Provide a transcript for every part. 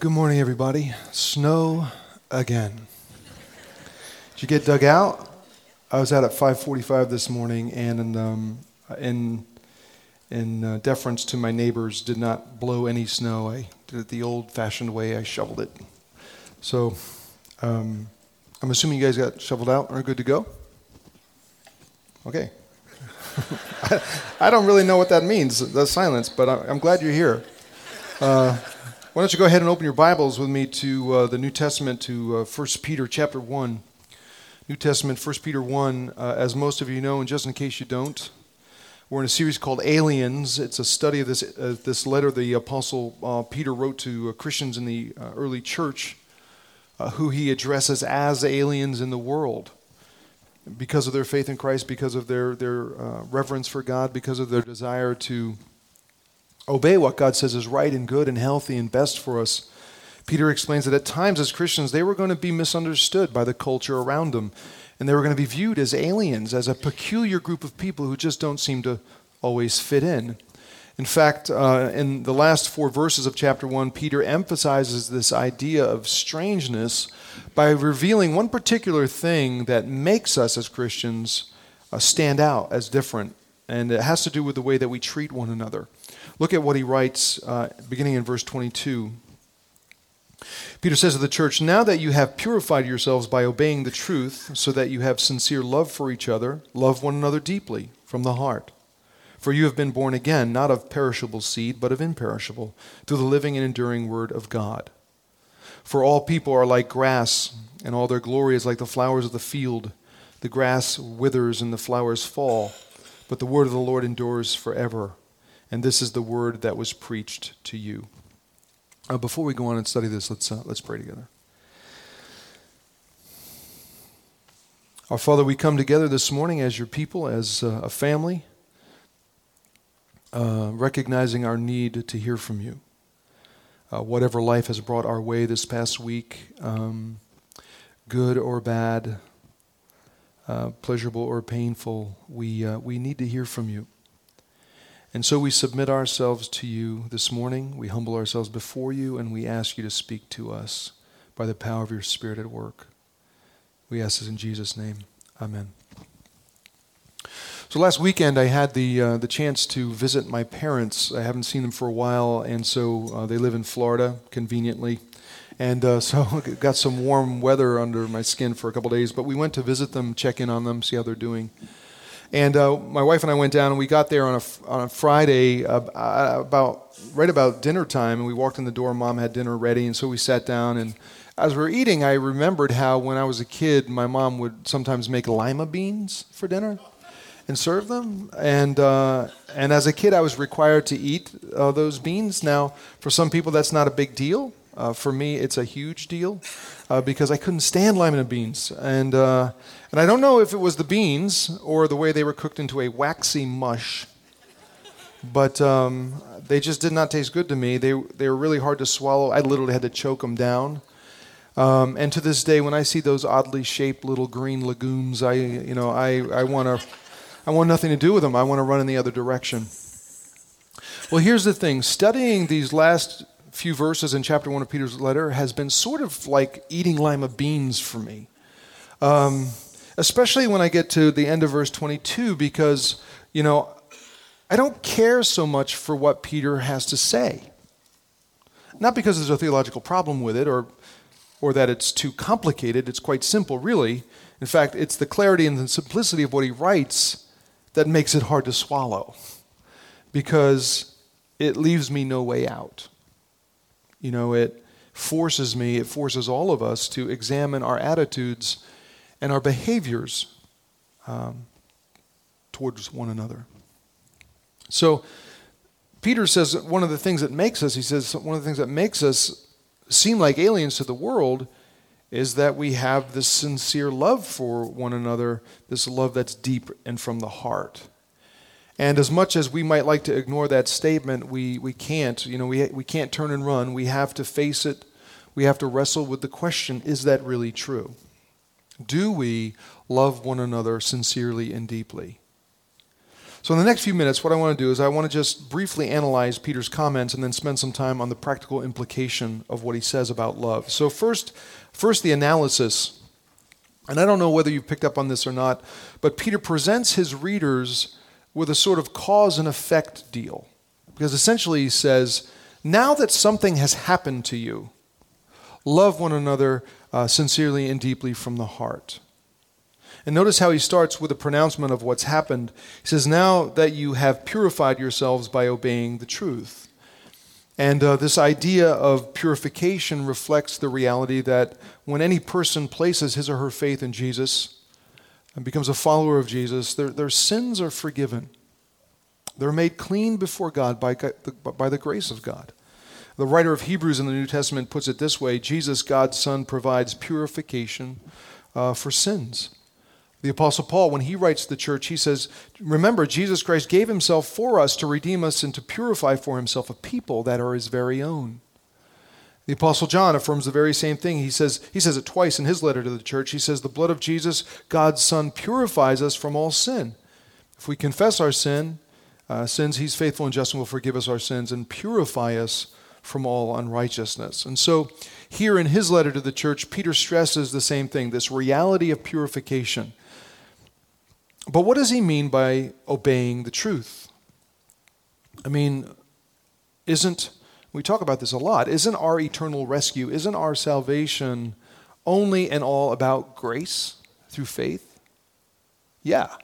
Good morning, everybody. Snow again. Did you get dug out? I was out at 5:45 this morning, and um, in in uh, deference to my neighbors, did not blow any snow. I did it the old-fashioned way. I shoveled it. So, um, I'm assuming you guys got shoveled out and are good to go. Okay. I, I, don't really know what that means, the silence, but I'm glad you're here. Uh, why don't you go ahead and open your Bibles with me to uh, the New Testament, to uh, 1 Peter chapter 1. New Testament, 1 Peter 1. Uh, as most of you know, and just in case you don't, we're in a series called Aliens. It's a study of this, uh, this letter the Apostle uh, Peter wrote to uh, Christians in the early church, who he addresses as aliens in the world because of their faith in Christ, because of their, their reverence for God, because of their desire to obey what God says is right and good and healthy and best for us. Peter explains that at times as Christians, they were going to be misunderstood by the culture around them. And they were going to be viewed as aliens, as a peculiar group of people who just don't seem to always fit in. In fact, uh, in the last four verses of chapter 1, Peter emphasizes this idea of strangeness by revealing one particular thing that makes us as Christians uh, stand out as different. And it has to do with the way that we treat one another. Look at what he writes uh, beginning in verse 22. Peter says to the church, Now that you have purified yourselves by obeying the truth, so that you have sincere love for each other, love one another deeply from the heart. For you have been born again, not of perishable seed, but of imperishable, through the living and enduring word of God. For all people are like grass, and all their glory is like the flowers of the field. The grass withers and the flowers fall, but the word of the Lord endures forever. And this is the word that was preached to you. Uh, before we go on and study this, let's, uh, let's pray together. Our Father, we come together this morning as your people, as uh, a family, uh, recognizing our need to hear from you. Uh, whatever life has brought our way this past week, um, good or bad, uh, pleasurable or painful, we, we need to hear from you. And so we submit ourselves to you this morning. We humble ourselves before you, and we ask you to speak to us by the power of your Spirit at work. We ask this in Jesus' name. Amen. So last weekend I had the uh, the chance to visit my parents. I haven't seen them for a while, and so uh, they live in Florida conveniently, and uh, so got some warm weather under my skin for a couple days. But we went to visit them, check in on them, see how they're doing. And uh, my wife and I went down, and we got there on a, on a Friday uh, about right about dinner time, and we walked in the door. Mom had dinner ready, and so we sat down. And as we were eating, I remembered how when I was a kid, my mom would sometimes make lima beans for dinner and serve them. And uh, and as a kid, I was required to eat uh, those beans. Now, for some people, that's not a big deal. Uh, for me, it's a huge deal uh, because I couldn't stand lima beans, and uh, and I don't know if it was the beans or the way they were cooked into a waxy mush, but um, they just did not taste good to me. They they were really hard to swallow. I literally had to choke them down. Um, and to this day, when I see those oddly shaped little green legumes, I you know I I want to I want nothing to do with them. I want to run in the other direction. Well, here's the thing: studying these last few verses in chapter one of Peter's letter has been sort of like eating lima beans for me. Um, especially when I get to the end of verse 22, because, you know, I don't care so much for what Peter has to say. Not because there's a theological problem with it or, or that it's too complicated, it's quite simple, really. In fact, it's the clarity and the simplicity of what he writes that makes it hard to swallow because it leaves me no way out. You know, it forces me, it forces all of us to examine our attitudes and our behaviors um, towards one another. So, Peter says one of the things that makes us, he says, one of the things that makes us seem like aliens to the world is that we have this sincere love for one another, this love that's deep and from the heart. And as much as we might like to ignore that statement, we, we can't. You know, we, we can't turn and run. We have to face it. We have to wrestle with the question is that really true? Do we love one another sincerely and deeply? So, in the next few minutes, what I want to do is I want to just briefly analyze Peter's comments and then spend some time on the practical implication of what he says about love. So, first, first the analysis. And I don't know whether you picked up on this or not, but Peter presents his readers with a sort of cause and effect deal. Because essentially he says, now that something has happened to you, love one another uh, sincerely and deeply from the heart. And notice how he starts with a pronouncement of what's happened. He says, Now that you have purified yourselves by obeying the truth. And uh, this idea of purification reflects the reality that when any person places his or her faith in Jesus and becomes a follower of Jesus, their, their sins are forgiven. They're made clean before God by, by the grace of God. The writer of Hebrews in the New Testament puts it this way Jesus, God's Son, provides purification uh, for sins. The Apostle Paul, when he writes to the church, he says, Remember, Jesus Christ gave himself for us to redeem us and to purify for himself a people that are his very own. The Apostle John affirms the very same thing. He says, he says it twice in his letter to the church. He says, The blood of Jesus, God's Son, purifies us from all sin. If we confess our sin, uh, sins, he's faithful and just and will forgive us our sins and purify us from all unrighteousness. And so, here in his letter to the church, Peter stresses the same thing this reality of purification. But what does he mean by obeying the truth? I mean, isn't, we talk about this a lot, isn't our eternal rescue, isn't our salvation only and all about grace through faith? Yeah.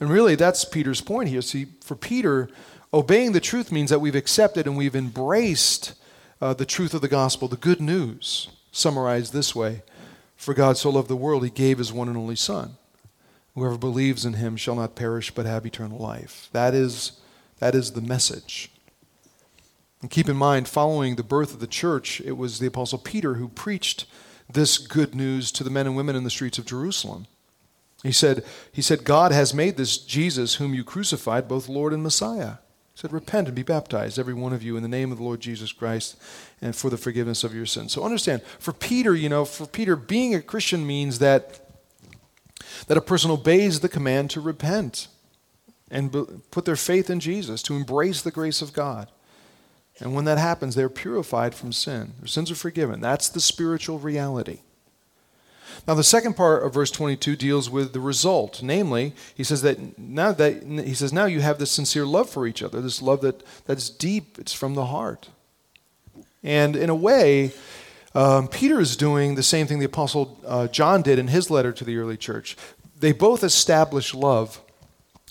And really, that's Peter's point here. See, for Peter, obeying the truth means that we've accepted and we've embraced uh, the truth of the gospel, the good news, summarized this way For God so loved the world, he gave his one and only Son Whoever believes in him shall not perish but have eternal life. That is, that is the message. And keep in mind, following the birth of the church, it was the Apostle Peter who preached this good news to the men and women in the streets of Jerusalem. He said, he said, God has made this Jesus, whom you crucified, both Lord and Messiah. He said, Repent and be baptized, every one of you, in the name of the Lord Jesus Christ, and for the forgiveness of your sins. So understand, for Peter, you know, for Peter, being a Christian means that that a person obeys the command to repent and put their faith in Jesus, to embrace the grace of God. And when that happens, they're purified from sin. Their sins are forgiven. That's the spiritual reality. Now, the second part of verse 22 deals with the result. Namely, he says that now that he says now you have this sincere love for each other, this love that, that's deep, it's from the heart. And in a way, um, Peter is doing the same thing the Apostle uh, John did in his letter to the early church. They both establish love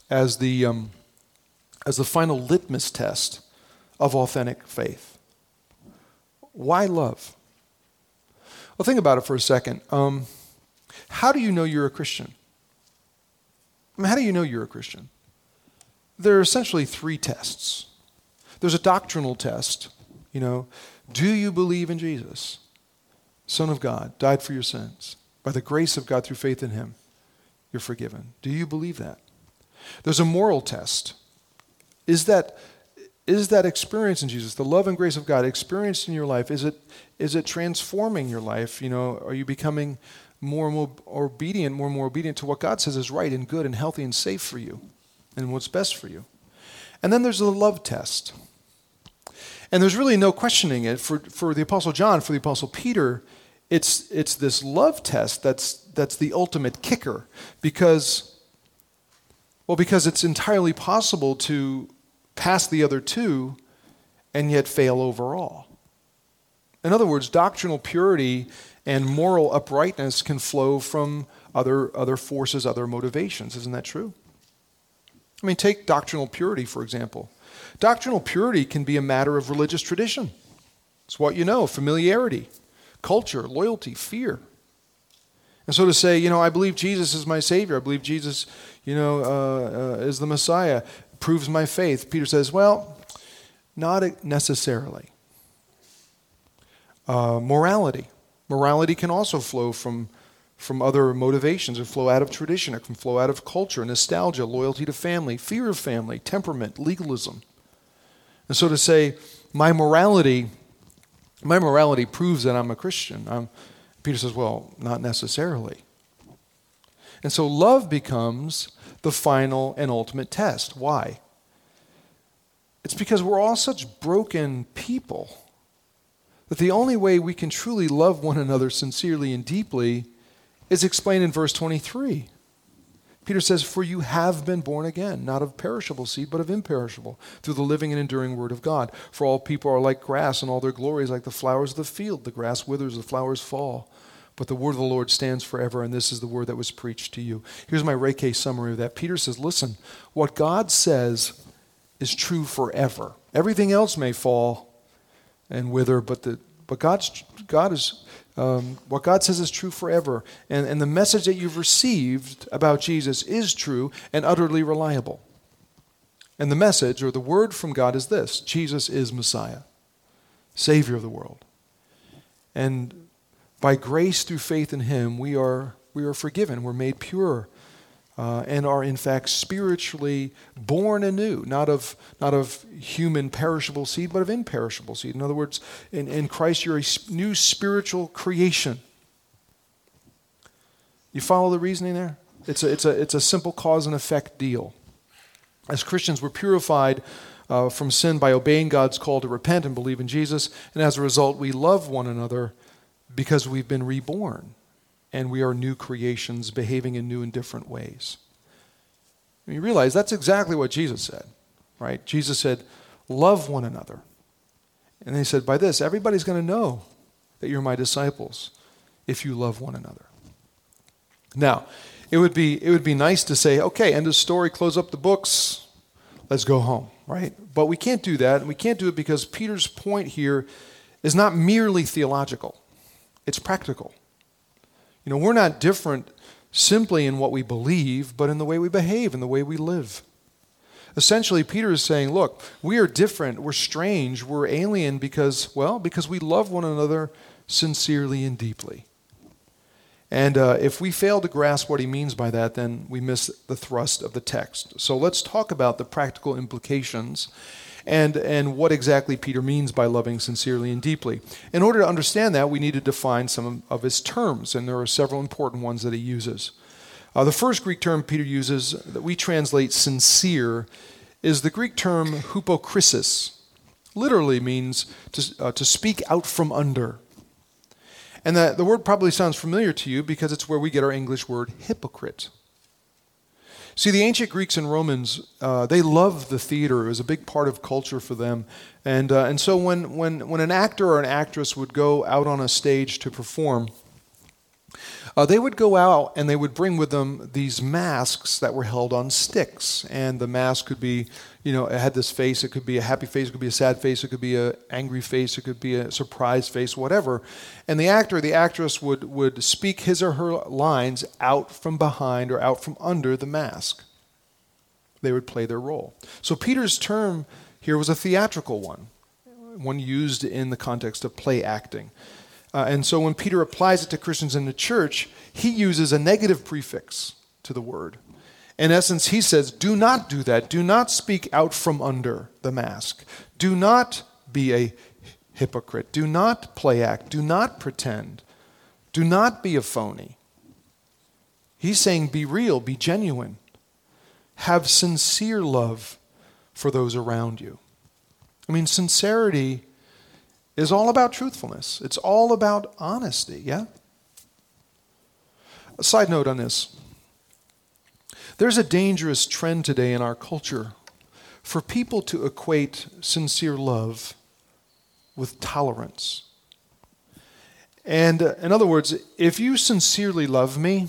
as the, um, as the final litmus test of authentic faith. Why love? Well, think about it for a second. Um, how do you know you're a Christian? I mean, how do you know you're a Christian? There are essentially three tests. There's a doctrinal test. You know, do you believe in Jesus? Son of God, died for your sins. By the grace of God through faith in him, you're forgiven. Do you believe that? There's a moral test. Is that, is that experience in Jesus, the love and grace of God experienced in your life, is it, is it transforming your life? You know, are you becoming more and more obedient, more and more obedient to what God says is right and good and healthy and safe for you and what's best for you? And then there's the love test. And there's really no questioning it. For, for the Apostle John, for the Apostle Peter, it's, it's this love test that's, that's the ultimate kicker because, well, because it's entirely possible to pass the other two and yet fail overall. In other words, doctrinal purity and moral uprightness can flow from other, other forces, other motivations. Isn't that true? I mean, take doctrinal purity, for example. Doctrinal purity can be a matter of religious tradition. It's what you know, familiarity culture, loyalty, fear. And so to say, you know, I believe Jesus is my Savior, I believe Jesus, you know, uh, uh, is the Messiah, proves my faith. Peter says, well, not necessarily. Uh, morality. Morality can also flow from, from other motivations. It can flow out of tradition. It can flow out of culture, nostalgia, loyalty to family, fear of family, temperament, legalism. And so to say, my morality my morality proves that I'm a Christian. I'm, Peter says, well, not necessarily. And so love becomes the final and ultimate test. Why? It's because we're all such broken people that the only way we can truly love one another sincerely and deeply is explained in verse 23. Peter says, For you have been born again, not of perishable seed, but of imperishable, through the living and enduring word of God. For all people are like grass, and all their glory is like the flowers of the field. The grass withers, the flowers fall. But the word of the Lord stands forever, and this is the word that was preached to you. Here's my Reiki summary of that. Peter says, Listen, what God says is true forever. Everything else may fall and wither, but, the, but God's, God is um, what God says is true forever. And, and the message that you've received about Jesus is true and utterly reliable. And the message or the word from God is this Jesus is Messiah, Savior of the world. And by grace through faith in Him, we are, we are forgiven, we're made pure uh, and are in fact spiritually born anew, not of, not of human perishable seed, but of imperishable seed. In other words, in, in Christ, you're a new spiritual creation. You follow the reasoning there? It's a, it's a, it's a simple cause and effect deal. As Christians, we're purified uh, from sin by obeying God's call to repent and believe in Jesus, and as a result, we love one another because we've been reborn and we are new creations behaving in new and different ways. And you realize that's exactly what Jesus said, right? Jesus said, Love one another. And he said, By this, everybody's going to know that you're my disciples if you love one another. Now, it would be, it would be nice to say, okay, end of story, close up the books, let's go home, right? But we can't do that. And we can't do it because Peter's point here is not merely theological, it's practical. You know, we're not different simply in what we believe, but in the way we behave, in the way we live. Essentially, Peter is saying, look, we are different, we're strange, we're alien because, well, because we love one another sincerely and deeply. And uh, if we fail to grasp what he means by that, then we miss the thrust of the text. So let's talk about the practical implications and, and what exactly Peter means by loving sincerely and deeply. In order to understand that, we need to define some of his terms, and there are several important ones that he uses. Uh, the first Greek term Peter uses that we translate sincere is the Greek term hypokrisis. Literally means to, uh, to speak out from under. And that, the word probably sounds familiar to you because it's where we get our English word hypocrite. See, the ancient Greeks and Romans, uh, they loved the theater. It was a big part of culture for them. And, uh, and so when, when, when an actor or an actress would go out on a stage to perform, uh, they would go out and they would bring with them these masks that were held on sticks. And the mask could be, you know, it had this face. It could be a happy face, it could be a sad face, it could be an angry face, it could be a surprised face, whatever. And the actor, the actress would, would speak his or her lines out from behind or out from under the mask. They would play their role. So Peter's term here was a theatrical one, one used in the context of play acting. Uh, and so when Peter applies it to Christians in the church, he uses a negative prefix to the word. In essence, he says, Do not do that. Do not speak out from under the mask. Do not be a hypocrite. Do not play act. Do not pretend. Do not be a phony. He's saying, Be real, be genuine. Have sincere love for those around you. I mean, sincerity is all about truthfulness, it's all about honesty, yeah? A side note on this there's a dangerous trend today in our culture for people to equate sincere love with tolerance. And uh, in other words, if you sincerely love me,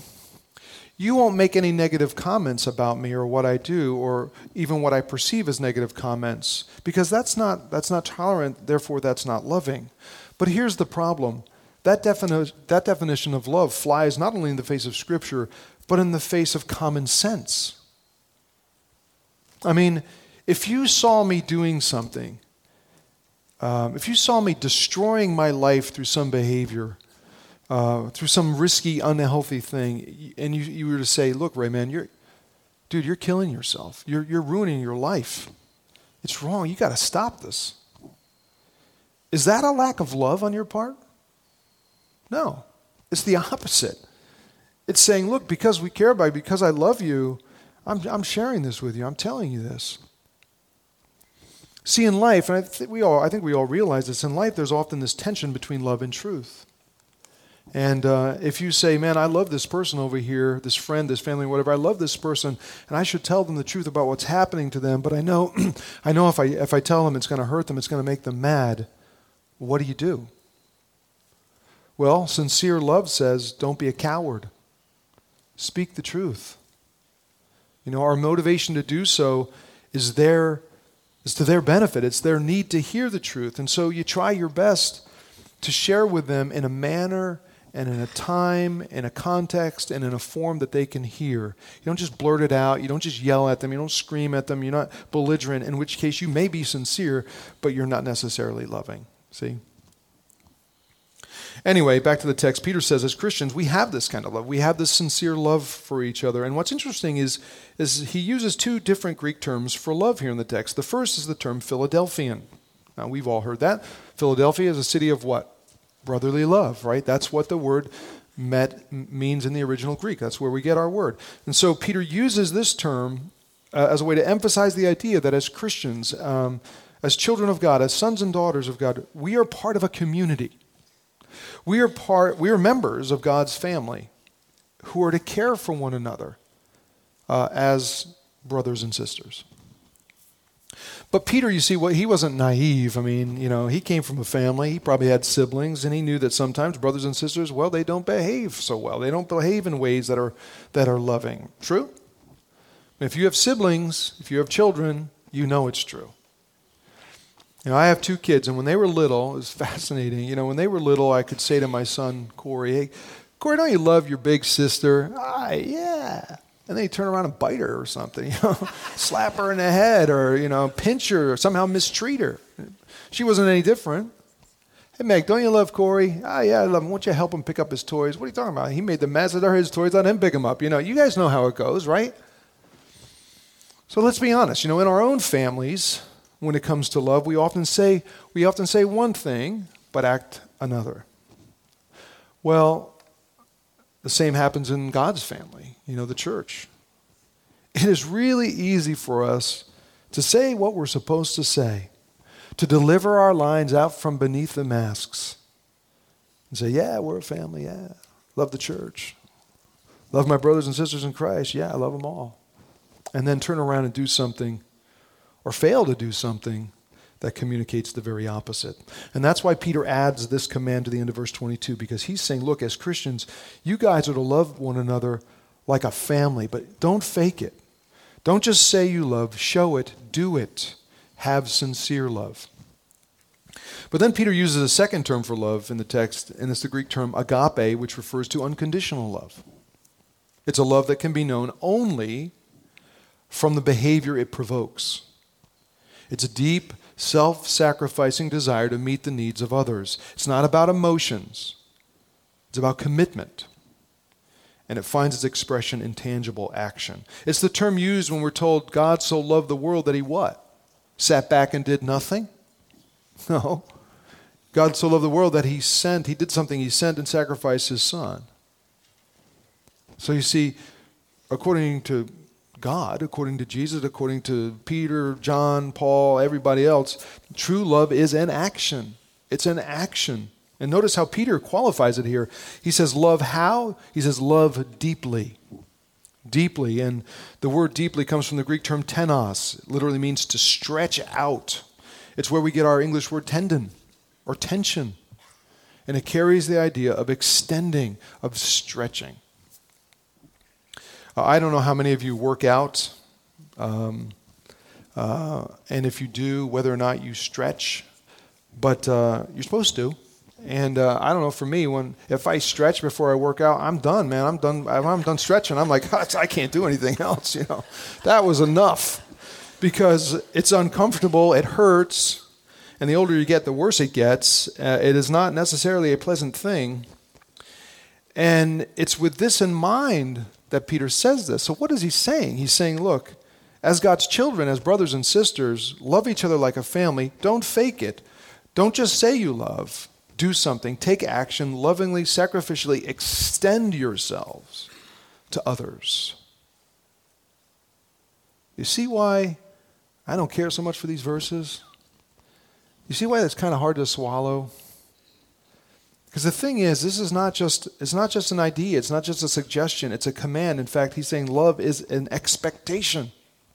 you won't make any negative comments about me or what I do or even what I perceive as negative comments because that's not that's not tolerant therefore that's not loving. But here's the problem. That, defini- that definition of love flies not only in the face of scripture but in the face of common sense. I mean, if you saw me doing something um, if you saw me destroying my life through some behavior uh, through some risky, unhealthy thing, and you, you were to say, look, Ray, man, you're, dude, you're killing yourself. You're, you're ruining your life. It's wrong. You got to stop this. Is that a lack of love on your part? No. It's the opposite. It's saying, look, because we care about you, because I love you, I'm, I'm sharing this with you. I'm telling you this. See, in life, and I, th- we all, I think we all realize this, in life there's often this tension between love and truth. And uh, if you say, man, I love this person over here, this friend, this family, whatever, I love this person, and I should tell them the truth about what's happening to them, but I know, I know if I, if I tell them it's going to hurt them, it's going to make them mad, what do you do? Well, sincere love says, don't be a coward. Speak the truth. You know, our motivation to do so is their is to their benefit. It's their need to hear the truth. And so you try your best to share with them in a manner and in a time, in a context, and in a form that they can hear. You don't just blurt it out. You don't just yell at them. You don't scream at them. You're not belligerent, in which case you may be sincere, but you're not necessarily loving. See? Anyway, back to the text. Peter says, as Christians, we have this kind of love. We have this sincere love for each other. And what's interesting is, is he uses two different Greek terms for love here in the text. The first is the term Philadelphian. Now, we've all heard that. Philadelphia is a city of what? Brotherly love, right? That's what the word met means in the original Greek. That's where we get our word. And so Peter uses this term uh, as a way to emphasize the idea that as Christians, um, as children of God, as sons and daughters of God, we are part of a community. We are part, we are members of God's family who are to care for one another uh, as brothers and sisters. But Peter, you see, what he wasn't naive. I mean, you know, he came from a family. He probably had siblings, and he knew that sometimes brothers and sisters, well, they don't behave so well. They don't behave in ways that are that are loving. True. If you have siblings, if you have children, you know it's true. You know, I have two kids, and when they were little, it was fascinating. You know, when they were little, I could say to my son, Corey, hey, Corey, don't you love your big sister? Ah, yeah. And then turn around and bite her or something, you know, slap her in the head or, you know, pinch her or somehow mistreat her. She wasn't any different. Hey, Meg, don't you love Corey? Ah, yeah, I love him. Won't you help him pick up his toys? What are you talking about? He made the mess. They're his toys. Let him pick them up. You know, you guys know how it goes, right? So let's be honest. You know, in our own families, when it comes to love. We often say, we often say one thing, but act another. Well, the same happens in God's family, you know, the church. It is really easy for us to say what we're supposed to say, to deliver our lines out from beneath the masks and say, yeah, we're a family, yeah. Love the church. Love my brothers and sisters in Christ, yeah, I love them all. And then turn around and do something or fail to do something that communicates the very opposite. And that's why Peter adds this command to the end of verse 22, because he's saying, look, as Christians, you guys are to love one another like a family, but don't fake it. Don't just say you love, show it, do it. Have sincere love. But then Peter uses a second term for love in the text, and it's the Greek term agape, which refers to unconditional love. It's a love that can be known only from the behavior it provokes. It's a deep, self sacrificing desire to meet the needs of others. It's not about emotions, it's about commitment. And it finds its expression in tangible action. It's the term used when we're told God so loved the world that he what? Sat back and did nothing? No. God so loved the world that he sent, he did something, he sent and sacrificed his son. So you see, according to God, according to Jesus, according to Peter, John, Paul, everybody else, true love is an action. It's an action. And notice how Peter qualifies it here. He says, Love how? He says, Love deeply. Deeply. And the word deeply comes from the Greek term tenos. It literally means to stretch out. It's where we get our English word tendon or tension. And it carries the idea of extending, of stretching. Uh, I don't know how many of you work out, um, uh, and if you do, whether or not you stretch, but uh, you're supposed to. And uh, I don't know for me when if I stretch before I work out, I'm done, man. I'm done. I'm done stretching. I'm like, I can't do anything else. You know, that was enough because it's uncomfortable. It hurts, and the older you get, the worse it gets. Uh, it is not necessarily a pleasant thing. And it's with this in mind that Peter says this. So, what is he saying? He's saying, look, as God's children, as brothers and sisters, love each other like a family. Don't fake it. Don't just say you love. Do something. Take action. Lovingly, sacrificially extend yourselves. to others. You see why I don't care so much for these verses? You see why that's kind of hard to swallow? Because the thing is, this is not just it's not just an idea, it's not just a suggestion, it's a command. In fact, he's saying love is an expectation.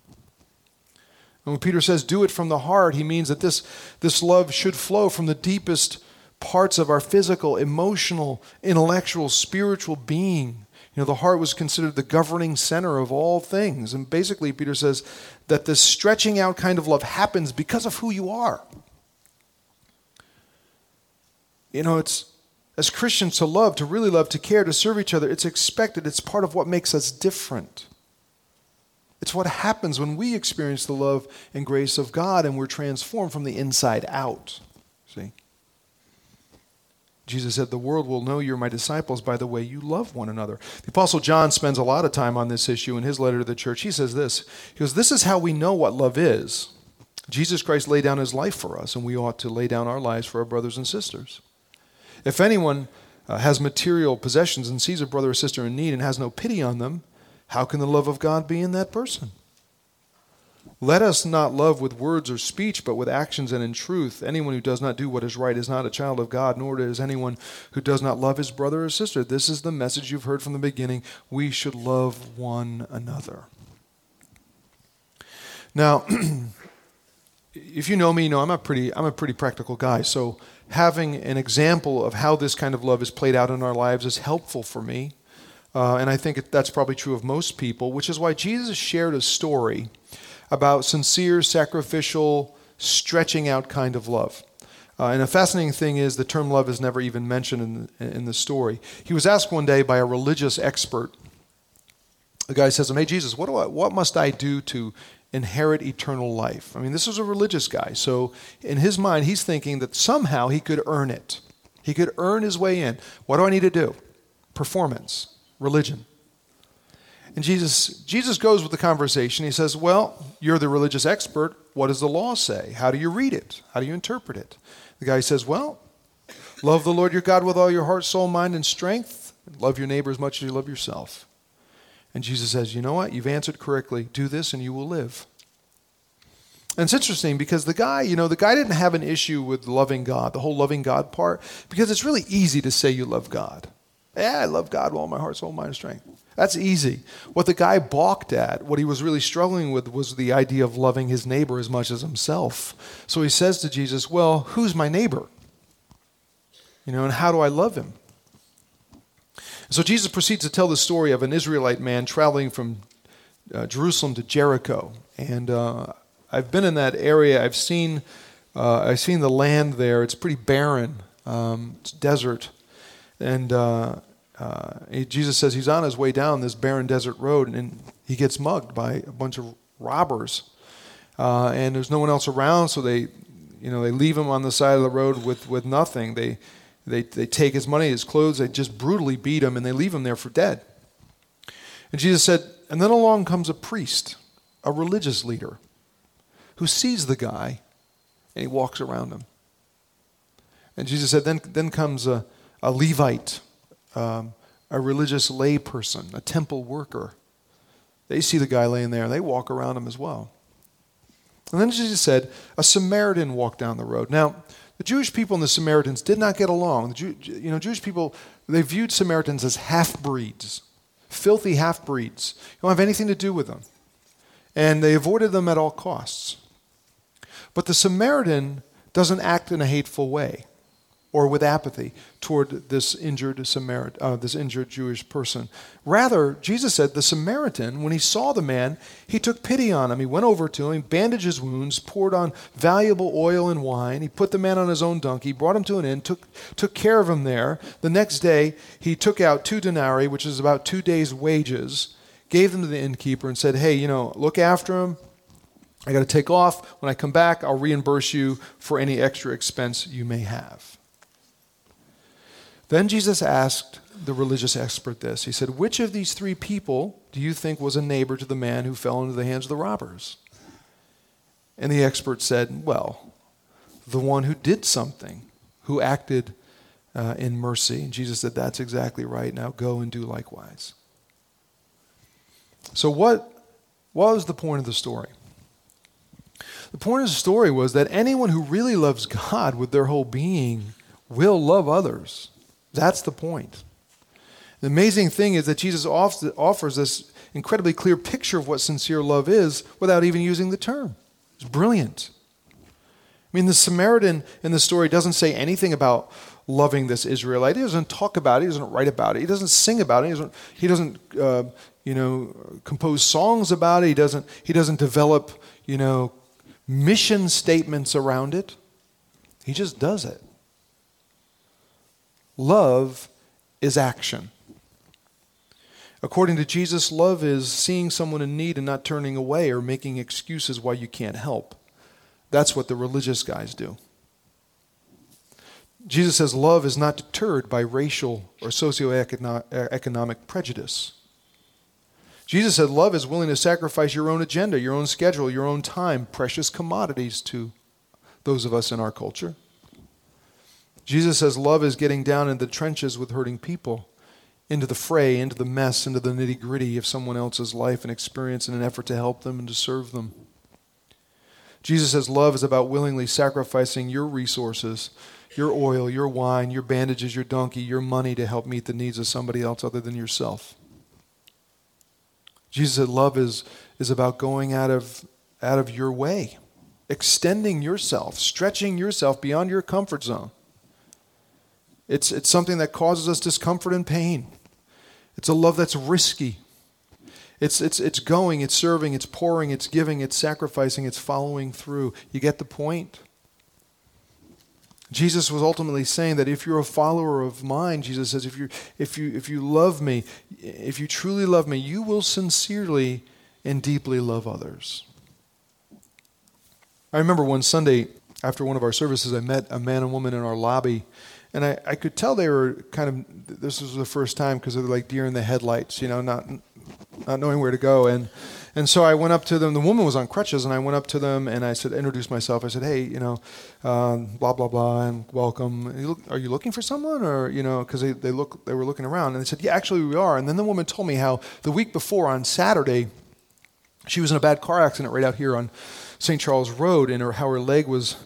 And when Peter says do it from the heart, he means that this, this love should flow from the deepest parts of our physical, emotional, intellectual, spiritual being. You know, the heart was considered the governing center of all things. And basically, Peter says that this stretching out kind of love happens because of who you are. You know, it's as Christians to love, to really love, to care, to serve each other, it's expected. It's part of what makes us different. It's what happens when we experience the love and grace of God and we're transformed from the inside out. See? Jesus said, The world will know you're my disciples by the way you love one another. The Apostle John spends a lot of time on this issue in his letter to the church. He says this He goes, This is how we know what love is. Jesus Christ laid down his life for us, and we ought to lay down our lives for our brothers and sisters. If anyone uh, has material possessions and sees a brother or sister in need and has no pity on them, how can the love of God be in that person? Let us not love with words or speech, but with actions and in truth. Anyone who does not do what is right is not a child of God, nor is anyone who does not love his brother or sister. This is the message you've heard from the beginning. We should love one another. Now, if you know me, you know I'm a pretty I'm a pretty practical guy. So having an example of how this kind of love is played out in our lives is helpful for me. Uh, and I think that's probably true of most people, which is why Jesus shared a story about sincere, sacrificial, stretching out kind of love. Uh, and a fascinating thing is the term love is never even mentioned in, in the story. He was asked one day by a religious expert. The guy says to him, Hey, Jesus, what, do I, what must I do to inherit eternal life? I mean, this was a religious guy. So in his mind, he's thinking that somehow he could earn it. He could earn his way in. What do I need to do? Performance, religion. And Jesus, Jesus goes with the conversation. He says, Well, you're the religious expert. What does the law say? How do you read it? How do you interpret it? The guy says, Well, love the Lord your God with all your heart, soul, mind, and strength. Love your neighbor as much as you love yourself. And Jesus says, You know what? You've answered correctly. Do this and you will live. And it's interesting because the guy, you know, the guy didn't have an issue with loving God, the whole loving God part, because it's really easy to say you love God. Yeah, I love God with all my heart, soul, mind, and strength. That's easy. What the guy balked at, what he was really struggling with, was the idea of loving his neighbor as much as himself. So he says to Jesus, Well, who's my neighbor? You know, and how do I love him? So Jesus proceeds to tell the story of an Israelite man traveling from uh, Jerusalem to Jericho. And uh, I've been in that area. I've seen, uh, I've seen the land there. It's pretty barren. Um, it's desert. And uh, uh, Jesus says he's on his way down this barren desert road, and he gets mugged by a bunch of robbers. Uh, and there's no one else around, so they, you know, they leave him on the side of the road with, with nothing. They, they, they take his money, his clothes, they just brutally beat him, and they leave him there for dead. And Jesus said, and then along comes a priest, a religious leader, who sees the guy, and he walks around him. And Jesus said, then, then comes a, a Levite um, a religious layperson, a temple worker. They see the guy laying there and they walk around him as well. And then Jesus said, a Samaritan walked down the road. Now, the Jewish people and the Samaritans did not get along. The Jew, you know, Jewish people, they viewed Samaritans as half breeds, filthy half breeds. You don't have anything to do with them. And they avoided them at all costs. But the Samaritan doesn't act in a hateful way or with apathy toward this injured Samarit, uh, this injured Jewish person. Rather, Jesus said the Samaritan, when he saw the man, he took pity on him. He went over to him, bandaged his wounds, poured on valuable oil and wine. He put the man on his own donkey, brought him to an inn, took, took care of him there. The next day, he took out two denarii, which is about two days' wages, gave them to the innkeeper, and said, Hey, you know, look after him. I got to take off. When I come back, I'll reimburse you for any extra expense you may have. Then Jesus asked the religious expert this. He said, Which of these three people do you think was a neighbor to the man who fell into the hands of the robbers? And the expert said, Well, the one who did something, who acted uh, in mercy. And Jesus said, That's exactly right. Now go and do likewise. So, what, what was the point of the story? The point of the story was that anyone who really loves God with their whole being will love others. That's the point. The amazing thing is that Jesus offers this incredibly clear picture of what sincere love is without even using the term. It's brilliant. I mean, the Samaritan in the story doesn't say anything about loving this Israelite. He doesn't talk about it. He doesn't write about it. He doesn't sing about it. He doesn't, he doesn't uh, you know, compose songs about it. He doesn't, he doesn't develop, you know, mission statements around it. He just does it. Love is action. According to Jesus, love is seeing someone in need and not turning away or making excuses why you can't help. That's what the religious guys do. Jesus says love is not deterred by racial or socioeconomic prejudice. Jesus said love is willing to sacrifice your own agenda, your own schedule, your own time, precious commodities to those of us in our culture. Jesus says love is getting down in the trenches with hurting people, into the fray, into the mess, into the nitty gritty of someone else's life and experience in an effort to help them and to serve them. Jesus says love is about willingly sacrificing your resources, your oil, your wine, your bandages, your donkey, your money to help meet the needs of somebody else other than yourself. Jesus said love is, is about going out of, out of your way, extending yourself, stretching yourself beyond your comfort zone. It's, it's something that causes us discomfort and pain. It's a love that's risky. It's, it's, it's going, it's serving, it's pouring, it's giving, it's sacrificing, it's following through. You get the point? Jesus was ultimately saying that if you're a follower of mine, Jesus says, if you, if, you, if you love me, if you truly love me, you will sincerely and deeply love others. I remember one Sunday after one of our services, I met a man and woman in our lobby, and I, I could tell they were kind of, this was the first time because they're like deer in the headlights, you know, not, not knowing where to go. And, and so I went up to them. The woman was on crutches, and I went up to them and I said, introduced myself. I said, hey, you know, um, blah blah blah, and welcome. Are you, are you looking for someone, or you know, because they they look they were looking around, and they said, yeah, actually we are. And then the woman told me how the week before on Saturday, she was in a bad car accident right out here on St. Charles Road, and her how her leg was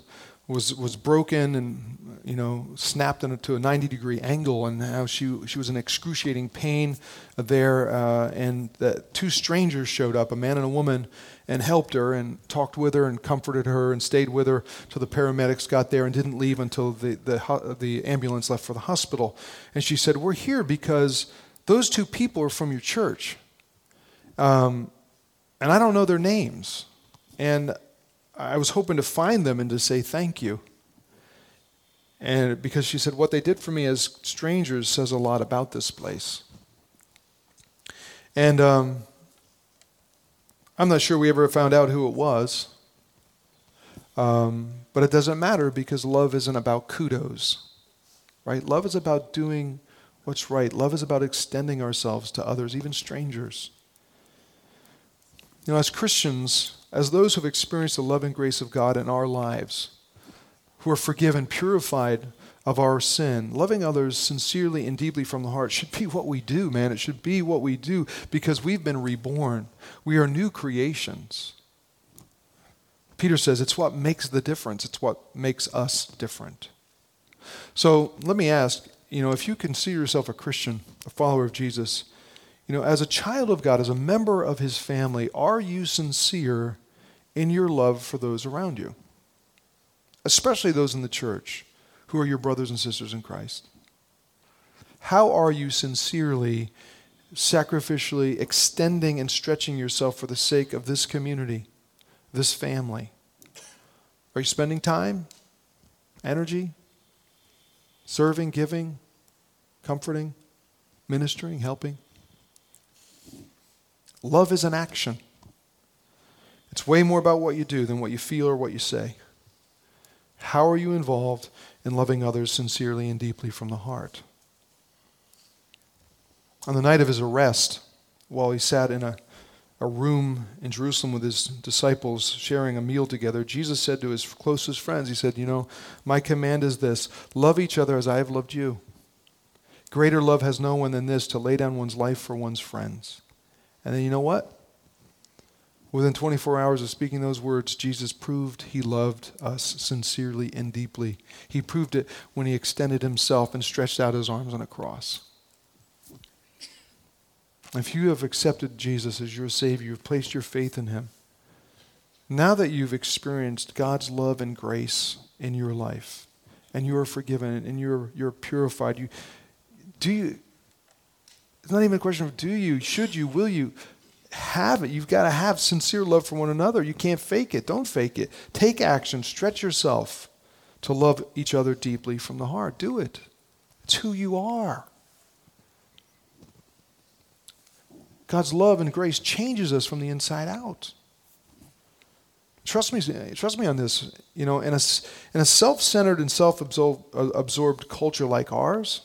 was was broken and you know, snapped into a 90 degree angle, and how she, she was in excruciating pain there. Uh, and that two strangers showed up, a man and a woman, and helped her and talked with her and comforted her and stayed with her till the paramedics got there and didn't leave until the, the, the ambulance left for the hospital. And she said, We're here because those two people are from your church. Um, and I don't know their names. And I was hoping to find them and to say thank you. And because she said, What they did for me as strangers says a lot about this place. And um, I'm not sure we ever found out who it was. Um, but it doesn't matter because love isn't about kudos, right? Love is about doing what's right. Love is about extending ourselves to others, even strangers. You know, as Christians, as those who've experienced the love and grace of God in our lives, who are forgiven, purified of our sin. Loving others sincerely and deeply from the heart should be what we do, man. It should be what we do because we've been reborn. We are new creations. Peter says it's what makes the difference, it's what makes us different. So let me ask you know, if you consider yourself a Christian, a follower of Jesus, you know, as a child of God, as a member of his family, are you sincere in your love for those around you? Especially those in the church who are your brothers and sisters in Christ? How are you sincerely, sacrificially extending and stretching yourself for the sake of this community, this family? Are you spending time, energy, serving, giving, comforting, ministering, helping? Love is an action. It's way more about what you do than what you feel or what you say. How are you involved in loving others sincerely and deeply from the heart? On the night of his arrest, while he sat in a, a room in Jerusalem with his disciples sharing a meal together, Jesus said to his closest friends, He said, You know, my command is this love each other as I have loved you. Greater love has no one than this to lay down one's life for one's friends. And then you know what? Within 24 hours of speaking those words, Jesus proved he loved us sincerely and deeply. He proved it when he extended himself and stretched out his arms on a cross. If you have accepted Jesus as your Savior, you've placed your faith in him, now that you've experienced God's love and grace in your life, and you are forgiven and you're, you're purified, you, do you, it's not even a question of do you, should you, will you have it. You've got to have sincere love for one another. You can't fake it. Don't fake it. Take action. Stretch yourself to love each other deeply from the heart. Do it. It's who you are. God's love and grace changes us from the inside out. Trust me, trust me on this. You know, in a, in a self-centered and self-absorbed culture like ours,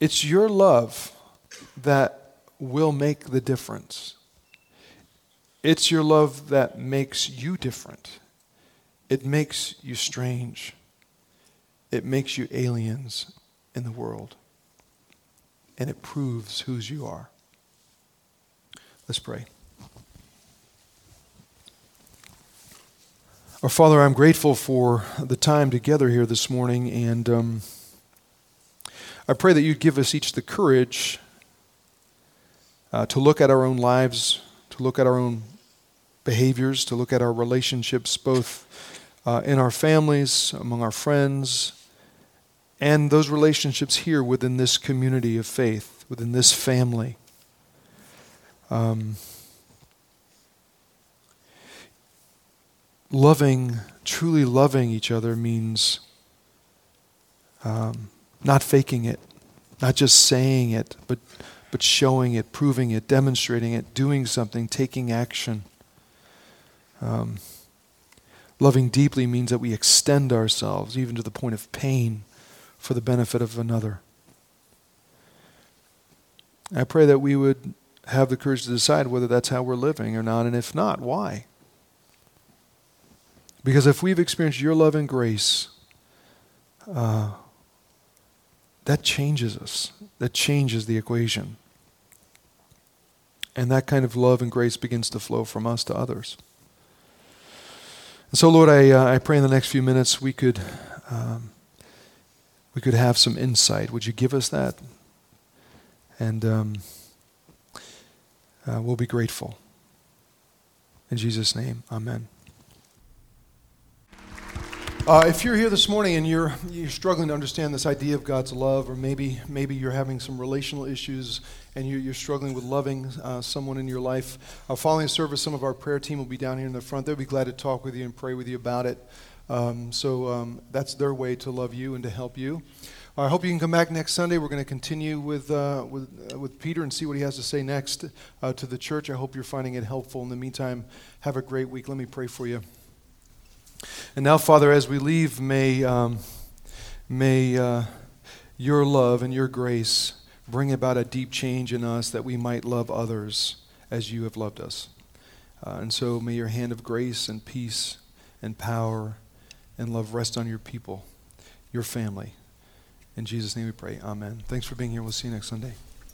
it's your love that will make the difference. It's your love that makes you different. It makes you strange. It makes you aliens in the world. And it proves whose you are. Let's pray. Our Father, I'm grateful for the time together here this morning, and um, I pray that you'd give us each the courage uh, to look at our own lives, to look at our own behaviors, to look at our relationships, both uh, in our families, among our friends, and those relationships here within this community of faith, within this family. Um, loving, truly loving each other means um, not faking it, not just saying it, but but showing it, proving it, demonstrating it, doing something, taking action. Um, loving deeply means that we extend ourselves, even to the point of pain, for the benefit of another. I pray that we would have the courage to decide whether that's how we're living or not, and if not, why? Because if we've experienced your love and grace, uh, that changes us. That changes the equation. And that kind of love and grace begins to flow from us to others. And so, Lord, I, uh, I pray in the next few minutes we could, um, we could have some insight. Would you give us that? And um, uh, we'll be grateful. In Jesus' name, amen. Uh, if you're here this morning and you're, you're struggling to understand this idea of God's love, or maybe, maybe you're having some relational issues and you're, you're struggling with loving uh, someone in your life, uh, following the service, some of our prayer team will be down here in the front. They'll be glad to talk with you and pray with you about it. Um, so um, that's their way to love you and to help you. I hope you can come back next Sunday. We're going to continue with, uh, with, uh, with Peter and see what he has to say next uh, to the church. I hope you're finding it helpful. In the meantime, have a great week. Let me pray for you. And now, Father, as we leave, may, um, may uh, your love and your grace bring about a deep change in us that we might love others as you have loved us. Uh, and so may your hand of grace and peace and power and love rest on your people, your family. In Jesus' name we pray. Amen. Thanks for being here. We'll see you next Sunday.